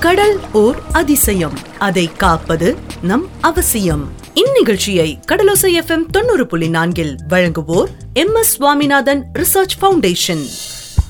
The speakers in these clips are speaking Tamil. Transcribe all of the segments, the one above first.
கடல் ஓர் அதிசயம். அதை காப்பது நம் அவசியம். இந்நிகழ்ச்சியை கடலோசை எஃப்எம் தொண்ணூறு புள்ளி நான்கில் வழங்குவோர் M S Swaminathan research foundation.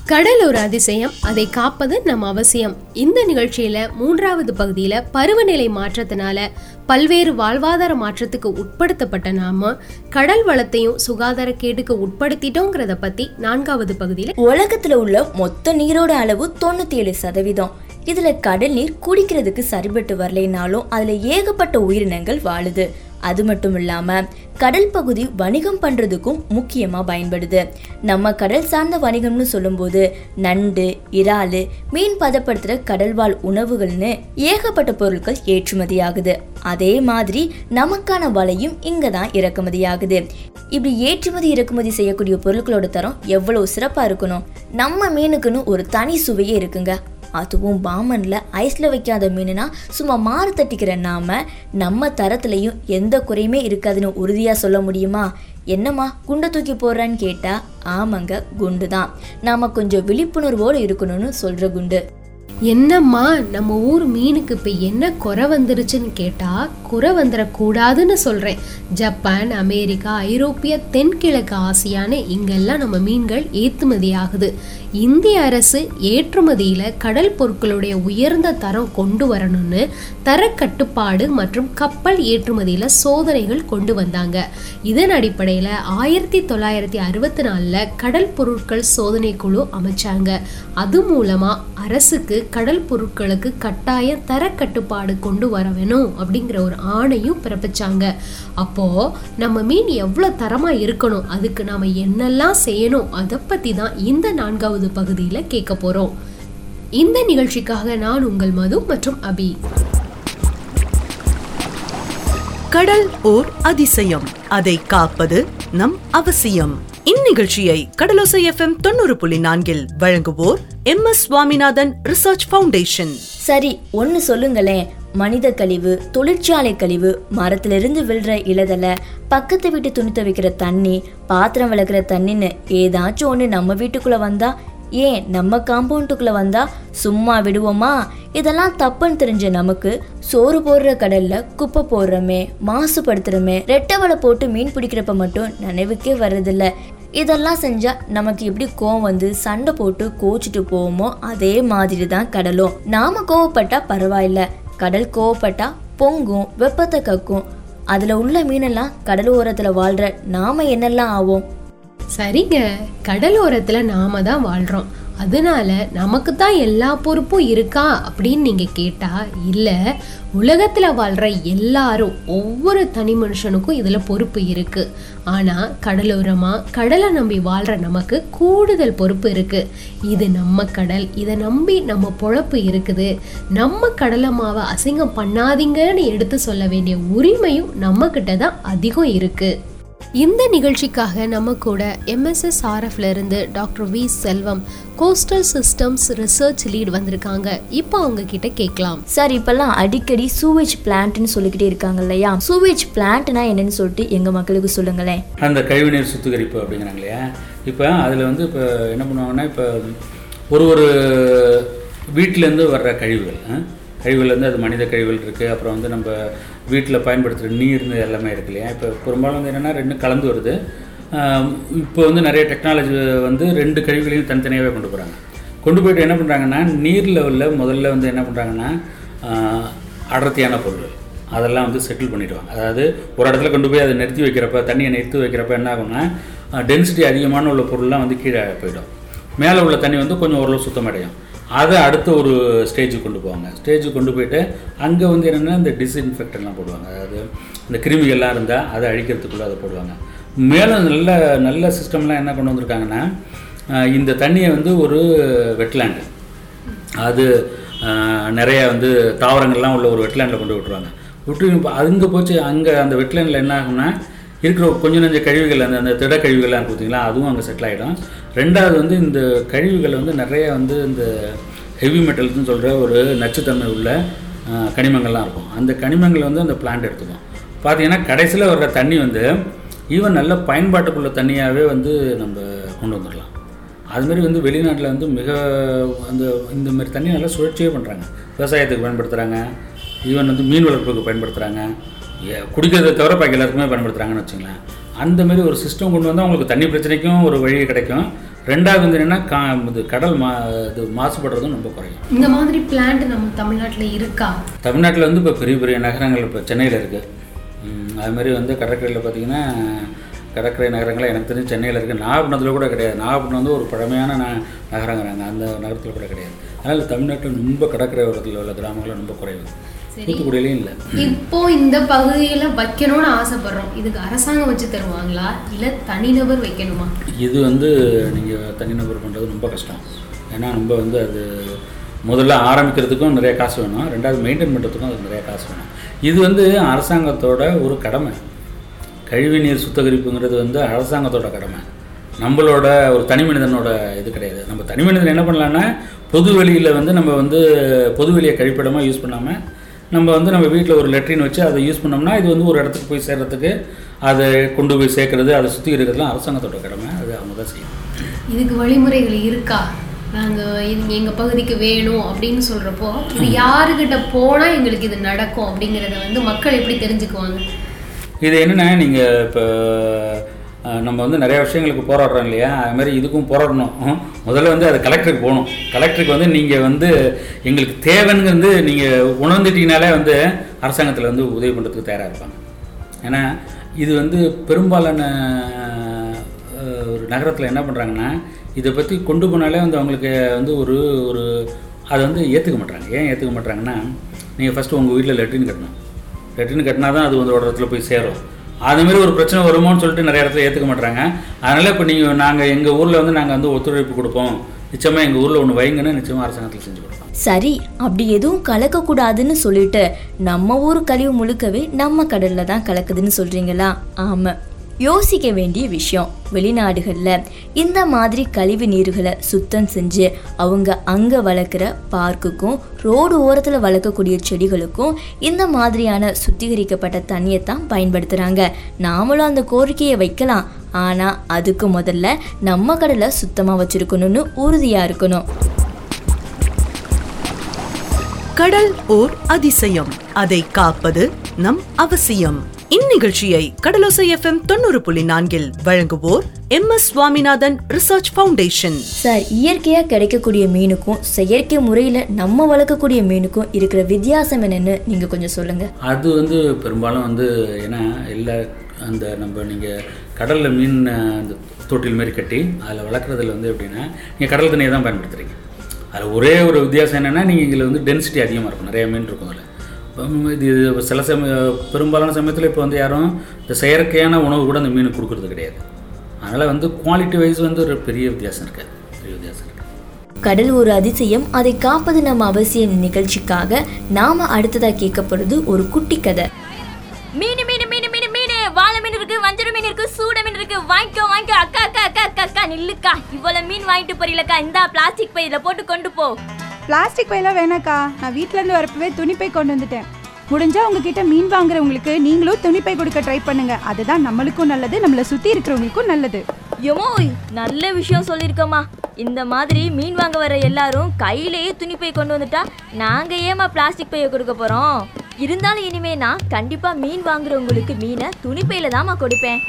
கடல் ஒரு அதிசயம் அதை காப்பது நம் அவசியம். இந்த நிகழ்ச்சியில மூன்றாவது பகுதியில பருவநிலை மாற்றத்தினால பல்வேறு வாழ்வாதார மாற்றத்துக்கு உட்படுத்தப்பட்ட நாம கடல் வளத்தையும் சுகாதார கேடுக்கு உட்படுத்திட்டோங்கிறத பத்தி நான்காவது பகுதியில உலகத்துல உள்ள மொத்த நீரோட அளவு தொண்ணூத்தி ஏழு சதவீதம். இதுல கடல் நீர் குடிக்கிறதுக்கு சரிபட்டு வரலைனாலும் அதுல ஏகப்பட்ட உயிரினங்கள் வாழுது. அது மட்டும் இல்லாம கடல் பகுதி வணிகம் பண்றதுக்கும் முக்கியமா பயன்படுது. நம்ம கடல் சார்ந்த வணிகம்னு சொல்லும்போது நண்டு இறாலு மீன் பதப்படுத்துற கடல்வாழ் உணவுகள்னு ஏகப்பட்ட பொருட்கள் ஏற்றுமதி ஆகுது அதே மாதிரி நமக்கான வலையும் இங்க தான் இறக்குமதி ஆகுது இப்படி ஏற்றுமதி இறக்குமதி செய்யக்கூடிய பொருட்களோட தரம் எவ்வளவு சிறப்பா இருக்கணும்? நம்ம மீனுக்குன்னு ஒரு தனி சுவையே இருக்குங்க. அதுவும் பாமனில் ஐஸில் வைக்காத மீனுனா சும்மா மாறு தட்டிக்கிற நாம நம்ம தரத்துலையும் எந்த குறையுமே இருக்காதுன்னு உறுதியாக சொல்ல முடியுமா? என்னம்மா குண்டை தூக்கி போடுறான்னு கேட்டால் ஆமாங்க குண்டு தான் நாம் கொஞ்சம் விழிப்புணர்வோடு இருக்கணும்னு சொல்கிற குண்டு. என்னம்மா நம்ம ஊர் மீனுக்கு இப்ப என்ன குறை வந்துருச்சுன்னு கேட்டா குறை வந்துடக்கூடாதுன்னு சொல்றேன். ஜப்பான் அமெரிக்கா ஐரோப்பிய தென்கிழக்கு ஆசியான்னு இங்கெல்லாம் நம்ம மீன்கள் ஏற்றுமதி ஆகுது. இந்திய அரசு ஏற்றுமதியில கடல் பொருட்களுடைய உயர்ந்த தரம் கொண்டு வரணும்னு தரக்கட்டுப்பாடு மற்றும் கப்பல் ஏற்றுமதியில சோதனைகள் கொண்டு வந்தாங்க. இதன் அடிப்படையில ஆயிரத்தி தொள்ளாயிரத்தி அறுபத்தி நாலில் கடல் பொருட்கள் சோதனை குழு அமைச்சாங்க. அது மூலமா அரசுக்கு கடல் பொருட்களுக்கு கட்டாய தரக்கட்டுப்பாடு கொண்டு வர வேணும் அப்படிங்கிற ஒரு ஆணையும் பிறப்பிச்சாங்க. அப்போ நம்ம மீன் எவ்வளோ தரமாக இருக்கணும் அதுக்கு நாம் என்னெல்லாம் செய்யணும் அதை பற்றி தான் இந்த நான்காவது பகுதியில் கேட்க போகிறோம் இந்த நிகழ்ச்சிக்காக நான் உங்கள் மது மற்றும் அபி. கடல் ஓர் அதிசயம் அதை காப்பது நம் அவசியம். இந்நிகழ்ச்சியை கடலோசை எஃப்எம் தொண்ணூறு புள்ளி நான்கில் வழங்குவோர் M S Swaminathan research foundation சரி ஒன்று சொல்லுங்களேன் மனித கழிவு தொழிற்சாலை கழிவு மரத்திலிருந்து விழுற இலதலை பக்கத்து வீட்டு துணி துவைக்கிற தண்ணி பாத்திரம் விளக்குற தண்ணின்னு ஏதாச்சும் ஒன்று நம்ம வீட்டுக்குள்ள வந்தா ஏன் நம்ம காம்பவுண்டுக்குள்ள வந்தா சும்மா விடுவோமா? இதெல்லாம் தப்புன்னு தெரிஞ்ச நமக்கு சோறு போடுற கடல்ல குப்பை போடுறோமே மாசுபடுத்துறோமே ரெட்டவளை போட்டு மீன் பிடிக்கிறப்ப மட்டும் நினைவுக்கே வர்றதில்ல. இதெல்லாம் செஞ்சா நமக்கு எப்படி கோவம் வந்து சண்டை போட்டு கோச்சிட்டு போவோமோ அதே மாதிரி தான் கடலும். நாம கோவப்பட்டா பரவாயில்ல. கடல் கோவப்பட்டா பொங்கும் வெப்பத்தை கக்கும். அதுல உள்ள மீனெல்லாம் கடல் ஓரத்துல வாழ்ற நாம என்னெல்லாம் ஆவோம்? சரிங்க. கடலோரத்தில் நாம தான் வாழ்கிறோம் அதனால நமக்கு தான் எல்லா பொறுப்பும் இருக்கா அப்படின்னு நீங்கள் கேட்டால் இல்லை. உலகத்தில் வாழ்கிற எல்லாரும் ஒவ்வொரு தனி மனுஷனுக்கும் இதில் பொறுப்பு இருக்குது ஆனால் கடலோரமாக கடலை நம்பி வாழ்கிற நமக்கு கூடுதல் பொறுப்பு இருக்குது இது நம்ம கடல் இதை நம்பி நம்ம பொழப்பு இருக்குது. நம்ம கடலமாவை அசிங்கம் பண்ணாதீங்கன்னு எடுத்து சொல்ல வேண்டிய உரிமையும் நம்மக்கிட்ட தான் அதிகம் இருக்குது இந்த நிகழ்ச்சிக்காக நம்ம கூட எம்எஸ்எஸ் ஆர்எஃப்ல இருந்து doctor V Selvam coastal systems research lead வந்திருக்காங்க. இப்போ அவங்க கிட்ட கேட்கலாம். சார் இப்பெல்லாம் அடிக்கடி சூவேஜ் பிளான்ட்னு சொல்லிக்கிட்டே இருக்காங்க இல்லையா? சூவேஜ் பிளான்ட்னா என்னன்னு சொல்லிட்டு எங்க மக்களுக்கு சொல்லுங்களேன். அந்த கழிவுநீர் சுத்திகரிப்பு அப்படிங்கிறாங்க இல்லையா? இப்போ அதில் வந்து இப்போ என்ன பண்ணுவாங்கன்னா இப்போ ஒரு ஒரு வீட்டிலேருந்து வர்ற கழிவுகள் கழிவுலேருந்து அது மனித கழிவுகள் இருக்குது அப்புறம் வந்து நம்ம வீட்டில் பயன்படுத்துகிற நீர் எல்லாமே இருக்கு இல்லையா? இப்போ பெரும்பாலும் வந்து என்னென்னா ரெண்டும் கலந்து வருது. இப்போ வந்து நிறைய டெக்னாலஜி வந்து ரெண்டு கழிவுகளையும் தனித்தனியாகவே கொண்டு போகிறாங்க கொண்டு போயிட்டு என்ன பண்ணுறாங்கன்னா நீர் லெவலில் முதல்ல வந்து என்ன பண்ணுறாங்கன்னா அடர்த்தியான பொருள் அதெல்லாம் வந்து செட்டில் பண்ணிடுவாங்க. அதாவது ஒரு இடத்துல கொண்டு போய் அதை நிறுத்தி வைக்கிறப்ப தண்ணியை நிறுத்தி வைக்கிறப்ப என்ன ஆகும்னா டென்சிட்டி அதிகமான உள்ள பொருள்லாம் வந்து கீழே போயிடும். மேலே உள்ள தண்ணி வந்து கொஞ்சம் ஓரளவு சுத்தமடையும். அதை அடுத்த ஒரு ஸ்டேஜுக்கு கொண்டு போவாங்க. ஸ்டேஜுக்கு கொண்டு போயிட்டு அங்கே வந்து என்னென்னா இந்த டிஸ்இன்ஃபெக்டெல்லாம் போடுவாங்க. அதாவது இந்த கிருமிகள்லாம் இருந்தால் அதை அழிக்கிறதுக்குள்ளே அதை போடுவாங்க. மேலும் நல்ல நல்ல சிஸ்டம்லாம் என்ன கொண்டு வந்திருக்காங்கன்னா இந்த தண்ணியை வந்து ஒரு வெட்லேண்டு அது நிறைய வந்து தாவரங்கள்லாம் உள்ள ஒரு வெட்லேண்டில் கொண்டு விட்டுருவாங்க. விட்டு அங்கே போச்சு அங்கே அந்த வெட்லேண்டில் என்ன ஆகும்னா இருக்கிற கொஞ்சம் நஞ்ச கழிவுகள் அந்த அந்த திட கழிவுகள்லாம் இருக்கு பார்த்தீங்களா அதுவும் அங்கே செட்டில் ஆகிடும் ரெண்டாவது வந்து இந்த கழிவுகள் வந்து நிறைய வந்து இந்த ஹெவி மெட்டல்ஸ்னு சொல்கிற ஒரு நச்சுத்தன்மை உள்ள கனிமங்கள்லாம் இருக்கும். அந்த கனிமங்கள் வந்து அந்த பிளான்ட் எடுத்துக்கும். பார்த்தீங்கன்னா கடைசியில் வர்ற தண்ணி வந்து ஈவன் நல்ல பயன்பாட்டுக்குள்ள தண்ணியாகவே வந்து நம்ம கொண்டு வந்துடலாம். அதுமாரி வந்து வெளிநாட்டில் வந்து மிக அந்த இந்த மாதிரி தண்ணி நல்லா சுழற்சியே பண்ணுறாங்க விவசாயத்துக்கு பயன்படுத்துகிறாங்க ஈவன் வந்து மீன் வளர்ப்புக்கு பயன்படுத்துகிறாங்க குடிக்கிறதை தவிர பாக்கி எல்லாருக்குமே பயன்படுத்துகிறாங்கன்னு வச்சுங்களேன். அந்த மாதிரி ஒரு சிஸ்டம் கொண்டு வந்தால் உங்களுக்கு தண்ணி பிரச்சனைக்கும் ஒரு வழி கிடைக்கும். ரெண்டாவது வந்து என்னென்னா கா இது கடல் மா இது மாசுபடுறதும் ரொம்ப குறையும். இந்த மாதிரி பிளான்ட் நம்ம தமிழ்நாட்டுல இருக்கா? தமிழ்நாட்டில் வந்து இப்போ பெரிய பெரிய நகரங்கள் இப்போ சென்னையில் இருக்குது அது மாதிரி வந்து கடற்கரையில் பார்த்தீங்கன்னா கடற்கரை நகரங்கள் எனக்கு தெரிஞ்சு சென்னையில் இருக்குது நாகப்பட்டினத்தில் கூட கிடையாது. நாகப்பட்டினம் வந்து ஒரு பழமையான ந நகரங்கிறாங்க. அந்த நகரத்தில் கூட கிடையாது. அதனால் தமிழ்நாட்டில் ரொம்ப கடற்கரை ஓரத்தில் உள்ள கிராமங்கள் ரொம்ப குறைவு. தூத்துக்குடியிலையும் இல்லை. இப்போ இந்த பகுதியில வைக்கணும்னு ஆசைப்படுறோம். இதுக்கு அரசாங்கம் வச்சு தருவாங்களா? இல்ல தனிநபர் வைக்கணுமா? இது வந்து நீங்கள் தனிநபர் பண்ணுறது ரொம்ப கஷ்டம். ஏன்னா நம்ம வந்து அது முதல்ல ஆரம்பிக்கிறதுக்கும் நிறைய காசு வேணும். ரெண்டாவது மெயின்டைன் பண்ணுறதுக்கும் அது நிறைய காசு வேணும். இது வந்து அரசாங்கத்தோட ஒரு கடமை. கழிவு நீர் சுத்திகரிப்புங்கிறது வந்து அரசாங்கத்தோட கடமை. நம்மளோட ஒரு தனி மனிதனோட இது கிடையாது. நம்ம தனி மனிதன் என்ன பண்ணலான்னா பொது வெளியில் வந்து நம்ம வந்து பொது வெளியை கழிப்பிடமாக யூஸ் பண்ணாமல் நம்ம வந்து நம்ம வீட்டில் ஒரு லெட்ரின் வச்சு அதை யூஸ் பண்ணோம்னா இது வந்து ஒரு இடத்துக்கு போய் சேர்றதுக்கு அதை கொண்டு போய் சேர்க்கறது அதை சுத்திகரிக்கிறதுலாம் அரசாங்கத்தோட கடமை. அது அவங்க தான் செய்யணும். இதுக்கு வழிமுறைகள் இருக்கா? நாங்க இது எங்க பகுதிக்கு வேணும் அப்படின்னு சொல்றப்போ இது யாருக்கிட்ட போனா எங்களுக்கு இது நடக்கும் அப்படிங்கறத வந்து மக்கள் எப்படி தெரிஞ்சுக்குவாங்க? இது என்னென்னா நீங்கள் இப்போ நம்ம வந்து நிறைய விஷயங்களுக்கு போராடுறோம் இல்லையா? அதுமாதிரி இதுக்கும் போராடணும். முதல்ல வந்து அது கலெக்டருக்கு போகணும். கலெக்டருக்கு வந்து நீங்கள் வந்து எங்களுக்கு தேவைங்கிறது நீங்கள் உணர்ந்துட்டீங்கனாலே வந்து அரசாங்கத்தில் வந்து உதவி பண்ணுறதுக்கு தயாராக இருப்பாங்க. ஏன்னா இது வந்து பெரும்பாலான ஒரு நகரத்தில் என்ன பண்ணுறாங்கன்னா இதை பற்றி கொண்டு போனாலே வந்து அவங்களுக்கு வந்து ஒரு ஒரு அதை வந்து ஏற்றுக்க மாட்டாங்க ஏன் ஏற்றுக்க மாட்டாங்கன்னா நீங்கள் ஃபஸ்ட்டு உங்கள் வீட்டில் லெட்ரின் கட்டணும். லெட்ரின் கட்டினா தான் அது வந்து ஒரு இடத்துல போய் சேரும். அதுமாரி ஒரு பிரச்சனை வருமோன்னு சொல்லிட்டு நிறைய இடத்துல ஏற்றுக்க மாட்டுறாங்க அதனால் இப்போ நீங்கள் நாங்கள் எங்கள் ஊரில் வந்து நாங்கள் வந்து ஒத்துழைப்பு கொடுப்போம். நிச்சயமாக எங்கள் ஊரில் ஒன்று வைங்கன்னு நிச்சயமாக அரசாங்கத்தில் செஞ்சு கொடுப்போம். சரி அப்படி எதுவும் கலக்கக்கூடாதுன்னு சொல்லிட்டு நம்ம ஊர் கழிவு முழுக்கவே நம்ம கடலில் தான் கலக்குதுன்னு சொல்கிறீங்களா ஆமாம் யோசிக்க வேண்டிய விஷயம். வெளிநாடுகளில் இந்த மாதிரி கழிவு நீர்களை சுத்தம் செஞ்சு அவங்க அங்கே வளர்க்குற பார்க்குக்கும் ரோடு ஓரத்தில் வளர்க்கக்கூடிய செடிகளுக்கும் இந்த மாதிரியான சுத்திகரிக்கப்பட்ட தண்ணியை தான் பயன்படுத்துகிறாங்க நாமளும் அந்த கோரிக்கையை வைக்கலாம். ஆனால் அதுக்கு முதல்ல நம்ம கடலை சுத்தமாக வச்சுருக்கணும்னு உறுதியாக இருக்கணும். கடல் ஓர் அதிசயம். அதை காப்பது நம் அவசியம். இந்நிகழ்ச்சியை கடலோசை எஃப்எம் தொண்ணூறு புள்ளி நான்கில் வழங்குவோர் M S Swaminathan research foundation. Sir இயற்கையாக கிடைக்கக்கூடிய மீனுக்கும் செயற்கை முறையில் நம்ம வளர்க்கக்கூடிய மீனுக்கும் இருக்கிற வித்தியாசம் என்னன்னு நீங்கள் கொஞ்சம் சொல்லுங்கள் அது வந்து பெரும்பாலும் வந்து ஏன்னா எல்லா அந்த நம்ம நீங்கள் கடலில் மீன் அந்த தொட்டில் மாதிரி கட்டி அதில் வளர்க்குறதுல வந்து எப்படின்னா நீங்கள் கடல் தண்ணியை தான் பயன்படுத்துகிறீங்க அதில் ஒரே ஒரு வித்தியாசம் என்னென்னா நீங்கள் இதில் வந்து டென்சிட்டி அதிகமாக இருக்கும். நிறைய மீன் இருக்கும் அதில். இது சில சமய பெரும்பாலான சமயத்தில் இப்போ வந்து யாரும் இந்த செயற்கையான உணவு கூட அந்த மீனுக்கு கொடுக்கறது கிடையாது. அதனால் வந்து குவாலிட்டி வைஸ் வந்து ஒரு பெரிய வித்தியாசம் இருக்காது பெரிய வித்தியாசம் இருக்குது கடல் ஒரு அதிசயம் அதை காப்பது நம்ம அவசியம் நிகழ்ச்சிக்காக நாம அடுத்ததா கேட்கப்படுறது ஒரு குட்டி கதை. மீன் மீன் மீன் மீன் மீன். வாழை மீன் இருக்கு வஞ்சர மீன் இருக்கு சூட மீன் இருக்கு. வாங்கிக்கோ வாங்கிக்கோ. அக்கா அக்கா அக்கா அக்கா அக்கா நில்லுக்கா. இவ்வளவு மீன் வாங்கிட்டு போறீங்களக்கா இந்தா பிளாஸ்டிக் பை இதில் போட்டு கொண்டு போ. பிளாஸ்டிக் பையெல்லாம் வேணாக்கா. நான் வீட்ல இருந்து வரப்பவே துணிப்பை கொண்டு வந்துட்டேன். முடிஞ்சா உங்ககிட்ட மீன் வாங்குறவங்களுக்கு நீங்களும் துணிப்பை கொடுக்க ட்ரை பண்ணுங்க. அதுதான் நம்மளுக்கும் நல்லது நம்மளை சுத்தி இருக்கிறவங்களுக்கும் நல்லது. எமோய் நல்ல விஷயம் சொல்லியிருக்கோமா இந்த மாதிரி மீன் வாங்க வர எல்லாரும் கையிலேயே துணிப்பை கொண்டு வந்துட்டா நாங்க ஏமா பிளாஸ்டிக் பையை கொடுக்க போறோம்? இருந்தாலும் இனிமே நான் கண்டிப்பா மீன் வாங்குறவங்களுக்கு மீனை துணிப்பையில தாம்மா கொடுப்பேன்.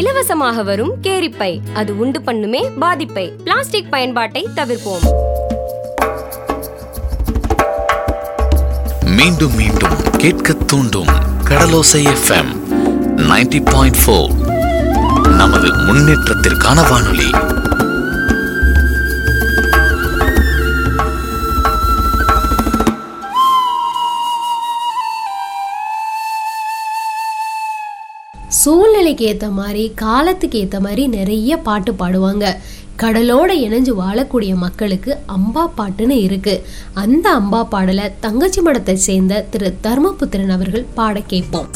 இலவசமாக வரும் கேரிப்பை. அது உண்டு பண்ணுமே பாதிப்பை. பிளாஸ்டிக் பயன்பாட்டை தவிர்ப்போம். மீண்டும் மீண்டும் கேட்க தூண்டும் கடலோசை எஃப்எம் 90.4 பாயிண்ட் ஃபோர். நமது முன்னேற்றத்திற்கான வானொலி. சூழ்நிலைக்கு ஏற்ற மாதிரி காலத்துக்கு ஏற்ற மாதிரி நிறைய பாட்டு பாடுவாங்க. கடலோட இணைஞ்சு வாழக்கூடிய மக்களுக்கு அம்பா பாட்டுன்னு இருக்கு. அந்த அம்பா பாடலை தங்கச்சி மடத்தை சேர்ந்த திரு தர்மபுத்திரன் அவர்கள் பாட கேட்போம்.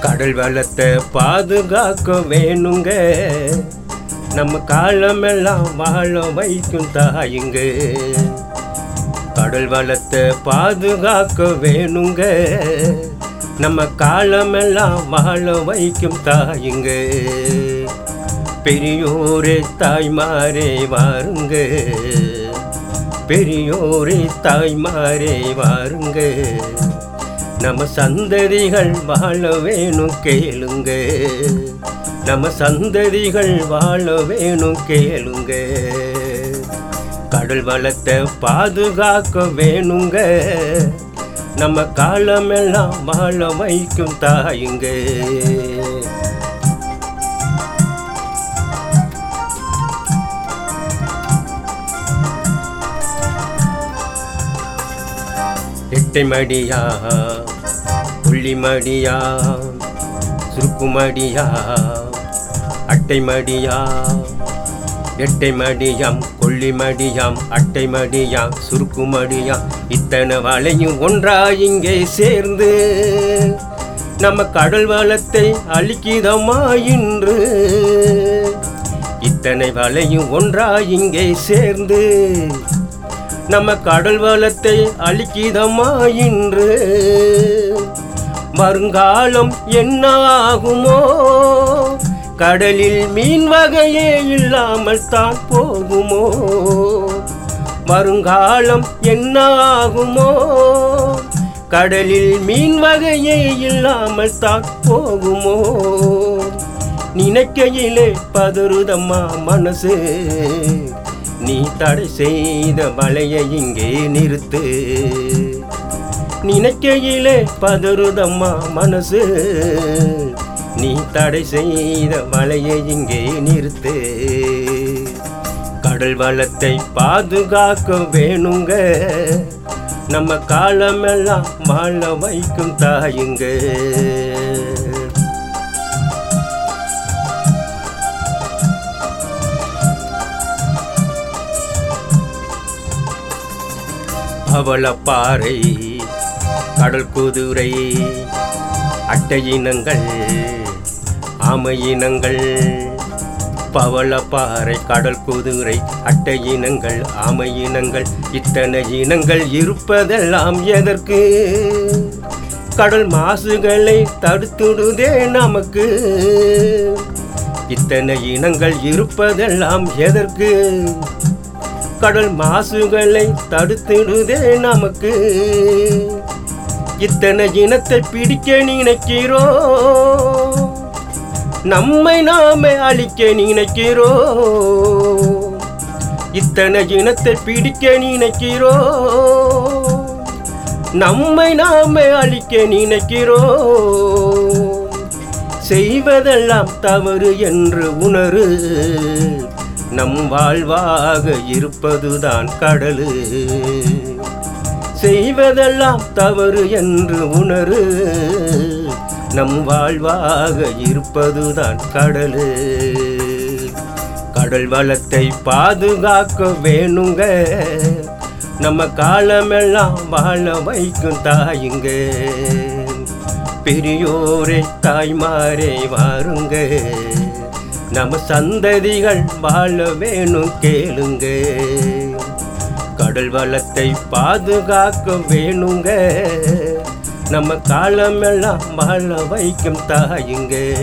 கடல் வளத்தை பாதுகாக்க வேணுங்க. நம்ம காலமெல்லாம் வாழ வைக்கும் தாயுங்க. கடல் வளத்தை பாதுகாக்க வேணுங்க. நம்ம காலமெல்லாம் வாழ வைக்கும் தாயுங்க. பெரியோரே தாய்மாரே வாருங்க. பெரியோரே தாய்மாரே வாருங்க. நம்ம சந்ததிகள் வாழ வேணும் கேளுங்க. நம்ம சந்ததிகள் வாழ வேணும் கேளுங்க. கடல் வளத்தை பாதுகாக்க வேணுங்க. நம்ம காலமெல்லாம் வாழ வைக்கும் தாயுங்க. எட்டை மடியா புள்ளி மடியா சுருக்குமடியா அட்டை மடியாம் எட்டை மடியாம் கொள்ளி மடியாம் அட்டை மடியாம் சுருக்கு மடியாம் இத்தனை வலையும் ஒன்றா இங்கே சேர்ந்து நம்ம கடல் வளத்தை அழிக்கிதமா இன்று. இத்தனை வலையும் ஒன்றா இங்கே சேர்ந்து நம்ம கடல் வளத்தை அழிக்கிதமா இன்று. வருங்காலம் என்ன ஆகுமோ? கடலில் மீன் வகையே இல்லாமல் தான் போகுமோ? வருங்காலம் என்ன ஆகுமோ கடலில் மீன் வகையே இல்லாமல் தான் போகுமோ? நினைக்கையிலே பதறுதம்மா மனசு. நீ தடை செய்த வலையை இங்கே நிறுத்து. நினைக்கையிலே பதறுதம்மா மனசு. நீ தடை செய்த மலையை இங்கே நிறுத்து. கடல் வளத்தை பாதுகாக்க வேணுங்க. நம்ம காலமெல்லாம் வாழ வைக்கும் தாயுங்க. அவளப்பாறை கடல் குதிரை அட்டை இனங்கள் ஆமை இனங்கள் பவளப்பாறை கடல் குதிரை அட்டை இனங்கள் ஆமை இனங்கள் இத்தனை இனங்கள் இருப்பதெல்லாம் எதற்கு? கடல் மாசுகளை தடுத்துடுதே நமக்கு. இத்தனை இனங்கள் இருப்பதெல்லாம் எதற்கு? கடல் மாசுகளை தடுத்துடுதே நமக்கு. இத்தனை இனத்தை பிடிக்க நினைக்கிறோம். நம்மை நாமே அழிக்க நினைக்கிறோ? இத்தனை இனத்தை பிடிக்க நினைக்கிறோ? நம்மை நாமே அழிக்க நினைக்கிறோ? செய்வதெல்லாம் தவறு என்று உணரு. நம் வாழ்வாக இருப்பதுதான் கடலு. செய்வதெல்லாம் தவறு என்று உணரு. நம் வாழ்வாக இருப்பதுதான் கடலு. கடல் வளத்தை பாதுகாக்க வேணுங்க. நம்ம காலமெல்லாம் வாழ வைக்கும் தாயுங்க. பெரியோரே தாய்மாரே வாருங்க. நம்ம சந்ததிகள் வாழ வேணும் கேளுங்க. கடல் வளத்தை பாதுகாக்க வேணுங்க. நம்ம காலமெல்லாம் வாழ வைக்கும் தாயுங்க.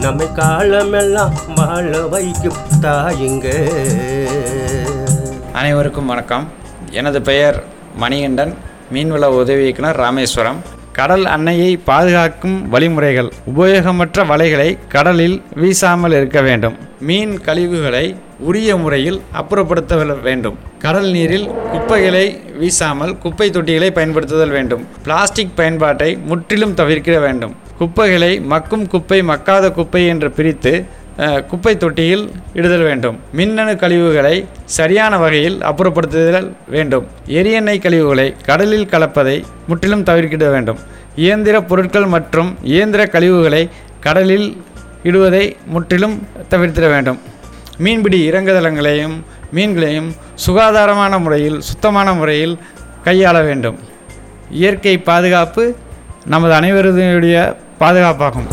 நம்ம காலமெல்லாம் வாழ வைக்கும் தாயுங்க. அனைவருக்கும் வணக்கம். எனது பெயர் மணிகண்டன். மீன்வள உதவி இயக்குனர் ராமேஸ்வரம். கடல் அன்னையை பாதுகாக்கும் வழிமுறைகள். உபயோகமற்ற வலைகளை கடலில் வீசாமல் இருக்க வேண்டும். மீன் கழிவுகளை உரிய முறையில் அப்புறப்படுத்த வேண்டும். கடல் நீரில் குப்பைகளை வீசாமல் குப்பை தொட்டிகளை பயன்படுத்துதல் வேண்டும். பிளாஸ்டிக் பயன்பாட்டை முற்றிலும் தவிர்க்க வேண்டும். குப்பைகளை மக்கும் குப்பை மக்காத குப்பை என்று பிரித்து குப்பை தொட்டியில் இடுதல் வேண்டும். மின்னணு கழிவுகளை சரியான வகையில் அப்புறப்படுத்துதல் வேண்டும். எரியெண்ணெய் கழிவுகளை கடலில் கலப்பதை முற்றிலும் தவிர்க்கிட வேண்டும். இயந்திர பொருட்கள் மற்றும் இயந்திர கழிவுகளை கடலில் இடுவதை முற்றிலும் தவிர்த்திட வேண்டும். மீன்பிடி இறங்குதளங்களையும் மீன்களையும் சுகாதாரமான முறையில் சுத்தமான முறையில் கையாள வேண்டும். இயற்கை பாதுகாப்பு நமது அனைவருடைய பாதுகாப்பாகும்.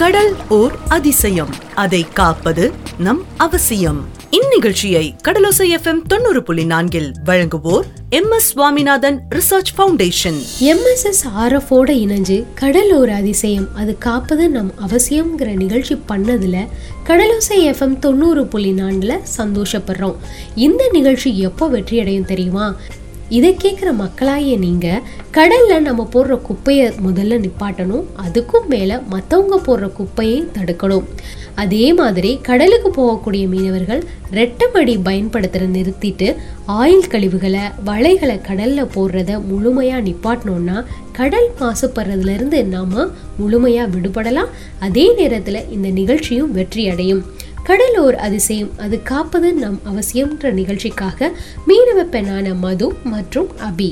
கடல் ஓர் அதிசயம். அதை காப்பது நம் அவசியம். இந்நிகழ்ச்சியை கடலோசை எஃப்எம் தொண்ணூறு புள்ளி நான்கில் வழங்குவோர் M S Swaminathan research foundation. S ஆர்எஃபோட இணைஞ்சு கடல் ஓர் அதிசயம் அது காப்பது நம் அவசியம்ங்கிற நிகழ்ச்சி பண்ணதுல கடலோசை எஃப்எம் தொண்ணூறு புள்ளி நான்குல சந்தோஷப்படுறோம். இந்த நிகழ்ச்சி எப்போ வெற்றி அடையும் தெரியுமா? இதை கேட்குற மக்களாகிய நீங்கள் கடலில் நம்ம போடுற குப்பையை முதல்ல நிப்பாட்டணும் அதுக்கும் மேலே மற்றவங்க போடுற குப்பையை தடுக்கணும். அதே மாதிரி கடலுக்கு போகக்கூடிய மீனவர்கள் ரெட்டமடி பயன்படுத்துகிற நிறுத்திட்டு ஆயில் கழிவுகளை வலைகளை கடலில் போடுறத முழுமையாக நிப்பாட்டினோன்னா கடல் மாசுபடுறதுலேருந்து நாம் முழுமையாக விடுபடலாம். அதே நேரத்தில் இந்த நிகழ்ச்சியும் வெற்றி அடையும் கடலோர் அதிசயம் அது காப்பது நம் அவசியம் என்ற நிகழ்ச்சிக்காக மீனவ பெண்ணான மது மற்றும் அபி.